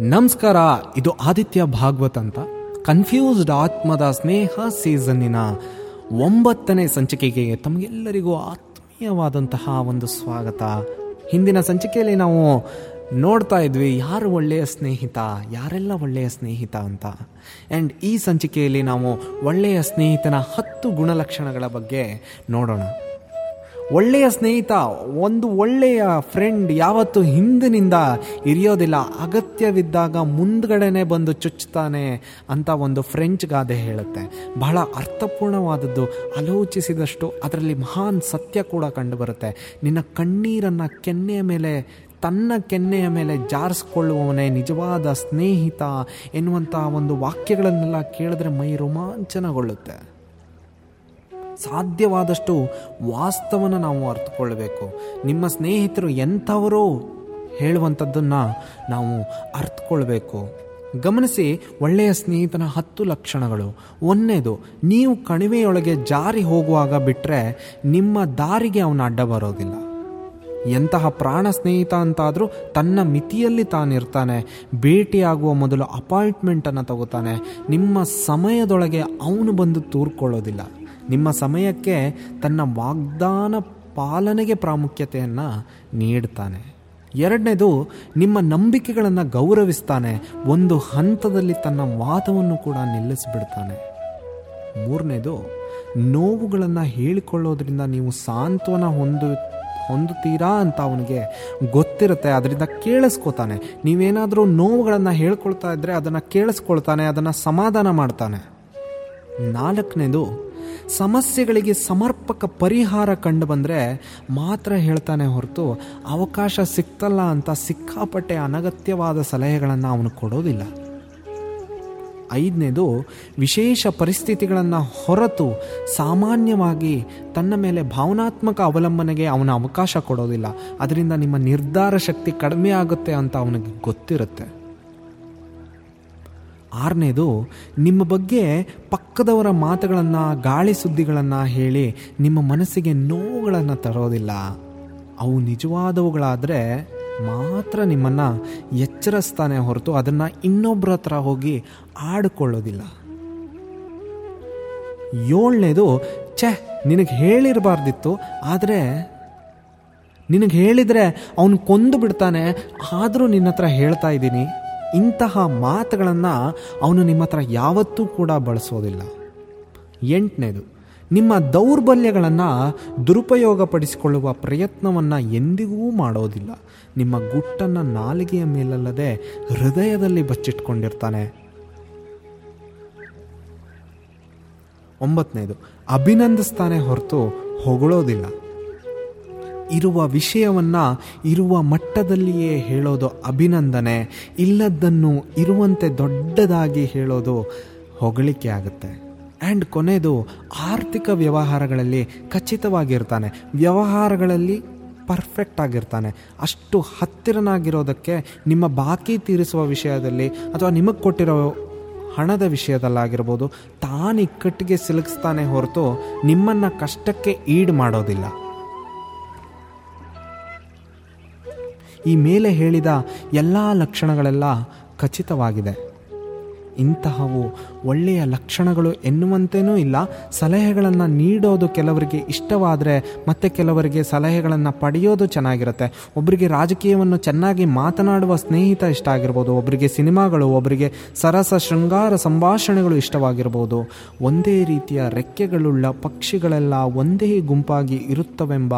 ನಮಸ್ಕಾರ, ಇದು ಆದಿತ್ಯ ಭಾಗವತ್ ಅಂತ. ಕನ್ಫ್ಯೂಸ್ಡ್ ಆತ್ಮದ ಸ್ನೇಹ ಸೀಸನ್ನಿನ ಒಂಬತ್ತನೇ ಸಂಚಿಕೆಗೆ ತಮಗೆಲ್ಲರಿಗೂ ಆತ್ಮೀಯವಾದಂತಹ ಒಂದು ಸ್ವಾಗತ. ಹಿಂದಿನ ಸಂಚಿಕೆಯಲ್ಲಿ ನಾವು ನೋಡ್ತಾ ಇದ್ವಿ, ಯಾರು ಒಳ್ಳೆಯ ಸ್ನೇಹಿತ, ಯಾರೆಲ್ಲ ಒಳ್ಳೆಯ ಸ್ನೇಹಿತ ಅಂತ. ಆ್ಯಂಡ್ ಈ ಸಂಚಿಕೆಯಲ್ಲಿ ನಾವು ಒಳ್ಳೆಯ ಸ್ನೇಹಿತನ ಹತ್ತು ಗುಣಲಕ್ಷಣಗಳ ಬಗ್ಗೆ ನೋಡೋಣ. ಒಳ್ಳೆಯ ಸ್ನೇಹಿತ, ಒಂದು ಒಳ್ಳೆಯ ಫ್ರೆಂಡ್ ಯಾವತ್ತೂ ಹಿಂದಿನಿಂದ ಇರಿಯೋದಿಲ್ಲ. ಅಗತ್ಯವಿದ್ದಾಗ ಮುಂದ್ಗಡೆನೆ ಬಂದು ಚುಚ್ಚುತ್ತಾನೆ ಅಂತ ಒಂದು ಫ್ರೆಂಚ್ ಗಾದೆ ಹೇಳುತ್ತೆ. ಬಹಳ ಅರ್ಥಪೂರ್ಣವಾದದ್ದು, ಆಲೋಚಿಸಿದಷ್ಟು ಅದರಲ್ಲಿ ಮಹಾನ್ ಸತ್ಯ ಕೂಡ ಕಂಡುಬರುತ್ತೆ. ನಿನ್ನ ಕಣ್ಣೀರನ್ನು ಕೆನ್ನೆಯ ಮೇಲೆ, ತನ್ನ ಕೆನ್ನೆಯ ಮೇಲೆ ಜಾರಿಸ್ಕೊಳ್ಳುವವನೇ ನಿಜವಾದ ಸ್ನೇಹಿತ ಎನ್ನುವಂಥ ಒಂದು ವಾಕ್ಯಗಳನ್ನೆಲ್ಲ ಕೇಳಿದ್ರೆ ಮೈ ರೋಮಾಂಚನಗೊಳ್ಳುತ್ತೆ. ಸಾಧ್ಯವಾದಷ್ಟು ವಾಸ್ತವನ ನಾವು ಅರ್ಥಕೊಳ್ಬೇಕು ನಿಮ್ಮ ಸ್ನೇಹಿತರು ಎಂಥವರೋ ಹೇಳುವಂಥದ್ದನ್ನು ನಾವು ಅರ್ಥಕೊಳ್ಬೇಕು ಗಮನಿಸಿ, ಒಳ್ಳೆಯ ಸ್ನೇಹಿತನ ಹತ್ತು ಲಕ್ಷಣಗಳು. ಒಂದನೇದು, ನೀವು ಕಣಿವೆಯೊಳಗೆ ಜಾರಿ ಹೋಗುವಾಗ ಬಿಟ್ಟರೆ ನಿಮ್ಮ ದಾರಿಗೆ ಅವನ ಅಡ್ಡ ಬರೋದಿಲ್ಲ. ಎಂತಹ ಪ್ರಾಣ ಸ್ನೇಹಿತ ಅಂತಾದರೂ ತನ್ನ ಮಿತಿಯಲ್ಲಿ ತಾನಿರ್ತಾನೆ, ಭೇಟಿಯಾಗುವ ಮೊದಲು ಅಪಾಯಿಂಟ್ಮೆಂಟನ್ನು ತಗೋತಾನೆ, ನಿಮ್ಮ ಸಮಯದೊಳಗೆ ಅವನು ಬಂದು ತೂರ್ಕೊಳ್ಳೋದಿಲ್ಲ. ನಿಮ್ಮ ಸಮಯಕ್ಕೆ ತನ್ನ ವಾಗ್ದಾನ ಪಾಲನೆಗೆ ಪ್ರಾಮುಖ್ಯತೆಯನ್ನು ನೀಡ್ತಾನೆ. ಎರಡನೇದು, ನಿಮ್ಮ ನಂಬಿಕೆಗಳನ್ನು ಗೌರವಿಸ್ತಾನೆ. ಒಂದು ಹಂತದಲ್ಲಿ ತನ್ನ ವಾದವನ್ನು ಕೂಡ ನಿಲ್ಲಿಸಿಬಿಡ್ತಾನೆ. ಮೂರನೇದು, ನೋವುಗಳನ್ನು ಹೇಳಿಕೊಳ್ಳೋದ್ರಿಂದ ನೀವು ಸಾಂತ್ವನ ಹೊಂದು, ಹೊಂದುತ್ತೀರಾ ಅಂತ ಅವನಿಗೆ ಗೊತ್ತಿರುತ್ತೆ. ಅದರಿಂದ ಕೇಳಿಸ್ಕೊತಾನೆ. ನೀವೇನಾದರೂ ನೋವುಗಳನ್ನು ಹೇಳ್ಕೊಳ್ತಾ ಇದ್ದರೆ ಅದನ್ನು ಕೇಳಿಸ್ಕೊಳ್ತಾನೆ, ಅದನ್ನು ಸಮಾಧಾನ ಮಾಡ್ತಾನೆ. ನಾಲ್ಕನೇದು ಸಮಸ್ಯೆಗಳಿಗೆ ಸಮರ್ಪಕ ಪರಿಹಾರ ಕಂಡು ಬಂದರೆ ಮಾತ್ರ ಹೇಳ್ತಾನೆ ಹೊರತು ಅವಕಾಶ ಸಿಕ್ತಲ್ಲ ಅಂತ ಸಿಕ್ಕಾಪಟ್ಟೆ ಅನಗತ್ಯವಾದ ಸಲಹೆಗಳನ್ನು ಅವನು ಕೊಡೋದಿಲ್ಲ. ಐದನೇದು, ವಿಶೇಷ ಪರಿಸ್ಥಿತಿಗಳನ್ನು ಹೊರತು ಸಾಮಾನ್ಯವಾಗಿ ತನ್ನ ಮೇಲೆ ಭಾವನಾತ್ಮಕ ಅವಲಂಬನೆಗೆ ಅವನ ಅವಕಾಶ ಕೊಡೋದಿಲ್ಲ. ಅದರಿಂದ ನಿಮ್ಮ ನಿರ್ಧಾರ ಶಕ್ತಿ ಕಡಿಮೆ ಆಗುತ್ತೆ ಅಂತ ಅವನಿಗೆ ಗೊತ್ತಿರುತ್ತೆ. ಆರನೇದು, ನಿಮ್ಮ ಬಗ್ಗೆ ಪಕ್ಕದವರ ಮಾತುಗಳನ್ನು, ಗಾಳಿ ಸುದ್ದಿಗಳನ್ನು ಹೇಳಿ ನಿಮ್ಮ ಮನಸ್ಸಿಗೆ ನೋವುಗಳನ್ನು ತರೋದಿಲ್ಲ. ಅವು ನಿಜವಾದವುಗಳಾದರೆ ಮಾತ್ರ ನಿಮ್ಮನ್ನು ಎಚ್ಚರಿಸ್ತಾನೆ ಹೊರತು ಅದನ್ನು ಇನ್ನೊಬ್ಬರ ಹತ್ರ ಹೋಗಿ ಆಡಿಕೊಳ್ಳೋದಿಲ್ಲ. ಏಳನೇದು, ಛೆ, ನಿನಗೆ ಹೇಳಿರಬಾರ್ದಿತ್ತು, ಆದರೆ ನಿನಗೆ ಹೇಳಿದರೆ ಅವನು ಕೊಂದು ಬಿಡ್ತಾನೆ, ಆದರೂ ನಿನ್ನ ಹತ್ರ ಹೇಳ್ತಾ ಇದ್ದೀನಿ. ಇಂತಹ ಮಾತುಗಳನ್ನು ಅವನು ನಿಮ್ಮ ಹತ್ರ ಯಾವತ್ತೂ ಕೂಡ ಬಳಸೋದಿಲ್ಲ. ಎಂಟನೇದು, ನಿಮ್ಮ ದೌರ್ಬಲ್ಯಗಳನ್ನು ದುರುಪಯೋಗಪಡಿಸಿಕೊಳ್ಳುವ ಪ್ರಯತ್ನವನ್ನು ಎಂದಿಗೂ ಮಾಡೋದಿಲ್ಲ. ನಿಮ್ಮ ಗುಟ್ಟನ್ನು ನಾಲಿಗೆಯ ಮೇಲಲ್ಲದೆ ಹೃದಯದಲ್ಲಿ ಬಚ್ಚಿಟ್ಕೊಂಡಿರ್ತಾನೆ. ಒಂಬತ್ತನೇದು ಅಭಿನಂದಿಸ್ತಾನೆ ಹೊರತು ಹೊಗಳೋದಿಲ್ಲ. ಇರುವ ವಿಷಯವನ್ನು ಇರುವ ಮಟ್ಟದಲ್ಲಿಯೇ ಹೇಳೋದು ಅಭಿನಂದನೆ. ಇಲ್ಲದ್ದನ್ನು ಇರುವಂತೆ ದೊಡ್ಡದಾಗಿ ಹೇಳೋದು ಹೊಗಳಿಕೆ ಆಗುತ್ತೆ. ಆ್ಯಂಡ್ ಕೊನೆಯದು ಆರ್ಥಿಕ ವ್ಯವಹಾರಗಳಲ್ಲಿ ಖಚಿತವಾಗಿರ್ತಾನೆ. ವ್ಯವಹಾರಗಳಲ್ಲಿ ಪರ್ಫೆಕ್ಟ್ ಆಗಿರ್ತಾನೆ. ಅಷ್ಟು ಹತ್ತಿರನಾಗಿರೋದಕ್ಕೆ ನಿಮ್ಮ ಬಾಕಿ ತೀರಿಸುವ ವಿಷಯದಲ್ಲಿ ಅಥವಾ ನಿಮಗೆ ಕೊಟ್ಟಿರೋ ಹಣದ ವಿಷಯದಲ್ಲಾಗಿರ್ಬೋದು ತಾನು ಇಕ್ಕಟ್ಟಿಗೆ ಸಿಲುಕಿಸ್ತಾನೆ ಹೊರತು ನಿಮ್ಮನ್ನು ಕಷ್ಟಕ್ಕೆ ಈಡ್ ಮಾಡೋದಿಲ್ಲ. ಈ ಮೇಲೆ ಹೇಳಿದ ಎಲ್ಲ ಲಕ್ಷಣಗಳೆಲ್ಲ ಖಚಿತವಾಗಿದೆ. ಇಂತಹವು ಒಳ್ಳೆಯ ಲಕ್ಷಣಗಳು ಎನ್ನುವಂತೇನೂ ಇಲ್ಲ. ಸಲಹೆಗಳನ್ನು ನೀಡೋದು ಕೆಲವರಿಗೆ ಇಷ್ಟವಾದರೆ ಮತ್ತೆ ಕೆಲವರಿಗೆ ಸಲಹೆಗಳನ್ನು ಪಡೆಯೋದು ಚೆನ್ನಾಗಿರುತ್ತೆ. ಒಬ್ಬರಿಗೆ ರಾಜಕೀಯವನ್ನು ಚೆನ್ನಾಗಿ ಮಾತನಾಡುವ ಸ್ನೇಹಿತ ಇಷ್ಟ ಆಗಿರ್ಬೋದು. ಒಬ್ಬರಿಗೆ ಸಿನಿಮಾಗಳು ಒಬ್ಬರಿಗೆ ಸರಸ, ಶೃಂಗಾರ ಸಂಭಾಷಣೆಗಳು ಇಷ್ಟವಾಗಿರ್ಬೋದು. ಒಂದೇ ರೀತಿಯ ರೆಕ್ಕೆಗಳುಳ್ಳ ಪಕ್ಷಿಗಳೆಲ್ಲ ಒಂದೇ ಗುಂಪಾಗಿ ಇರುತ್ತವೆಂಬ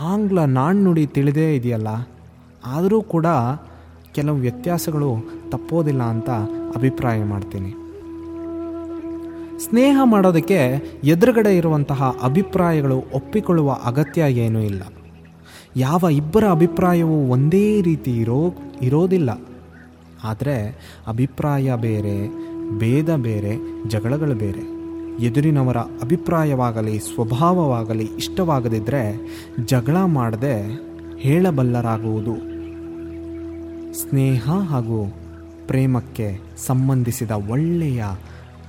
ಆಂಗ್ಲ ನಾಣ್ಣುಡಿ ತಿಳಿದೇ ಇದೆಯಲ್ಲ? ಆದರೂ ಕೂಡ ಕೆಲವು ವ್ಯತ್ಯಾಸಗಳು ತಪ್ಪೋದಿಲ್ಲ ಅಂತ ಅಭಿಪ್ರಾಯ ಮಾಡ್ತೀನಿ. ಸ್ನೇಹ ಮಾಡೋದಕ್ಕೆ ಎದುರುಗಡೆ ಇರುವಂತಹ ಅಭಿಪ್ರಾಯಗಳು ಒಪ್ಪಿಕೊಳ್ಳುವ ಅಗತ್ಯ ಏನೂ ಇಲ್ಲ. ಯಾವ ಇಬ್ಬರ ಅಭಿಪ್ರಾಯವೂ ಒಂದೇ ರೀತಿ ಇರೋ, ಇರೋದಿಲ್ಲ. ಆದರೆ ಅಭಿಪ್ರಾಯ ಬೇರೆ, ಭೇದ ಬೇರೆ, ಜಗಳಗಳು ಬೇರೆ. ಎದುರಿನವರ ಅಭಿಪ್ರಾಯವಾಗಲಿ, ಸ್ವಭಾವವಾಗಲಿ ಇಷ್ಟವಾಗದಿದ್ದರೆ ಜಗಳ ಮಾಡದೆ ಹೇಳಬಲ್ಲರಾಗುವುದು ಸ್ನೇಹ ಹಾಗೂ ಪ್ರೇಮಕ್ಕೆ ಸಂಬಂಧಿಸಿದ ಒಳ್ಳೆಯ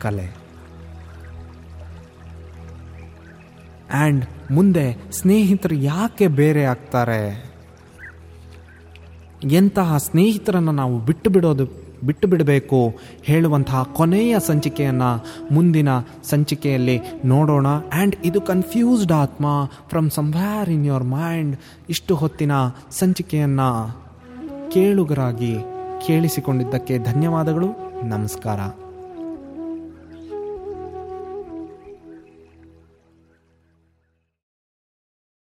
ಕಲೆ. ಆ್ಯಂಡ್ ಮುಂದೆ ಸ್ನೇಹಿತರು ಯಾಕೆ ಬೇರೆ ಆಗ್ತಾರೆ? ಎಂತಹ ಸ್ನೇಹಿತರನ್ನು ನಾವು ಬಿಟ್ಟು ಬಿಡೋದು, ಬಿಟ್ಟು ಬಿಡಬೇಕು ಹೇಳುವಂತಹ ಕೊನೆಯ ಸಂಚಿಕೆಯನ್ನು ಮುಂದಿನ ಸಂಚಿಕೆಯಲ್ಲಿ ನೋಡೋಣ. ಆ್ಯಂಡ್ ಇದು ಕನ್ಫ್ಯೂಸ್ಡ್ ಆತ್ಮ from somewhere in your mind ಇಷ್ಟು ಹೊತ್ತಿನ ಸಂಚಿಕೆಯನ್ನು ಕೇಳುಗರಾಗಿ ಕೇಳಿಸಿಕೊಂಡಿದ್ದಕ್ಕೆ ಧನ್ಯವಾದಗಳು. ನಮಸ್ಕಾರ.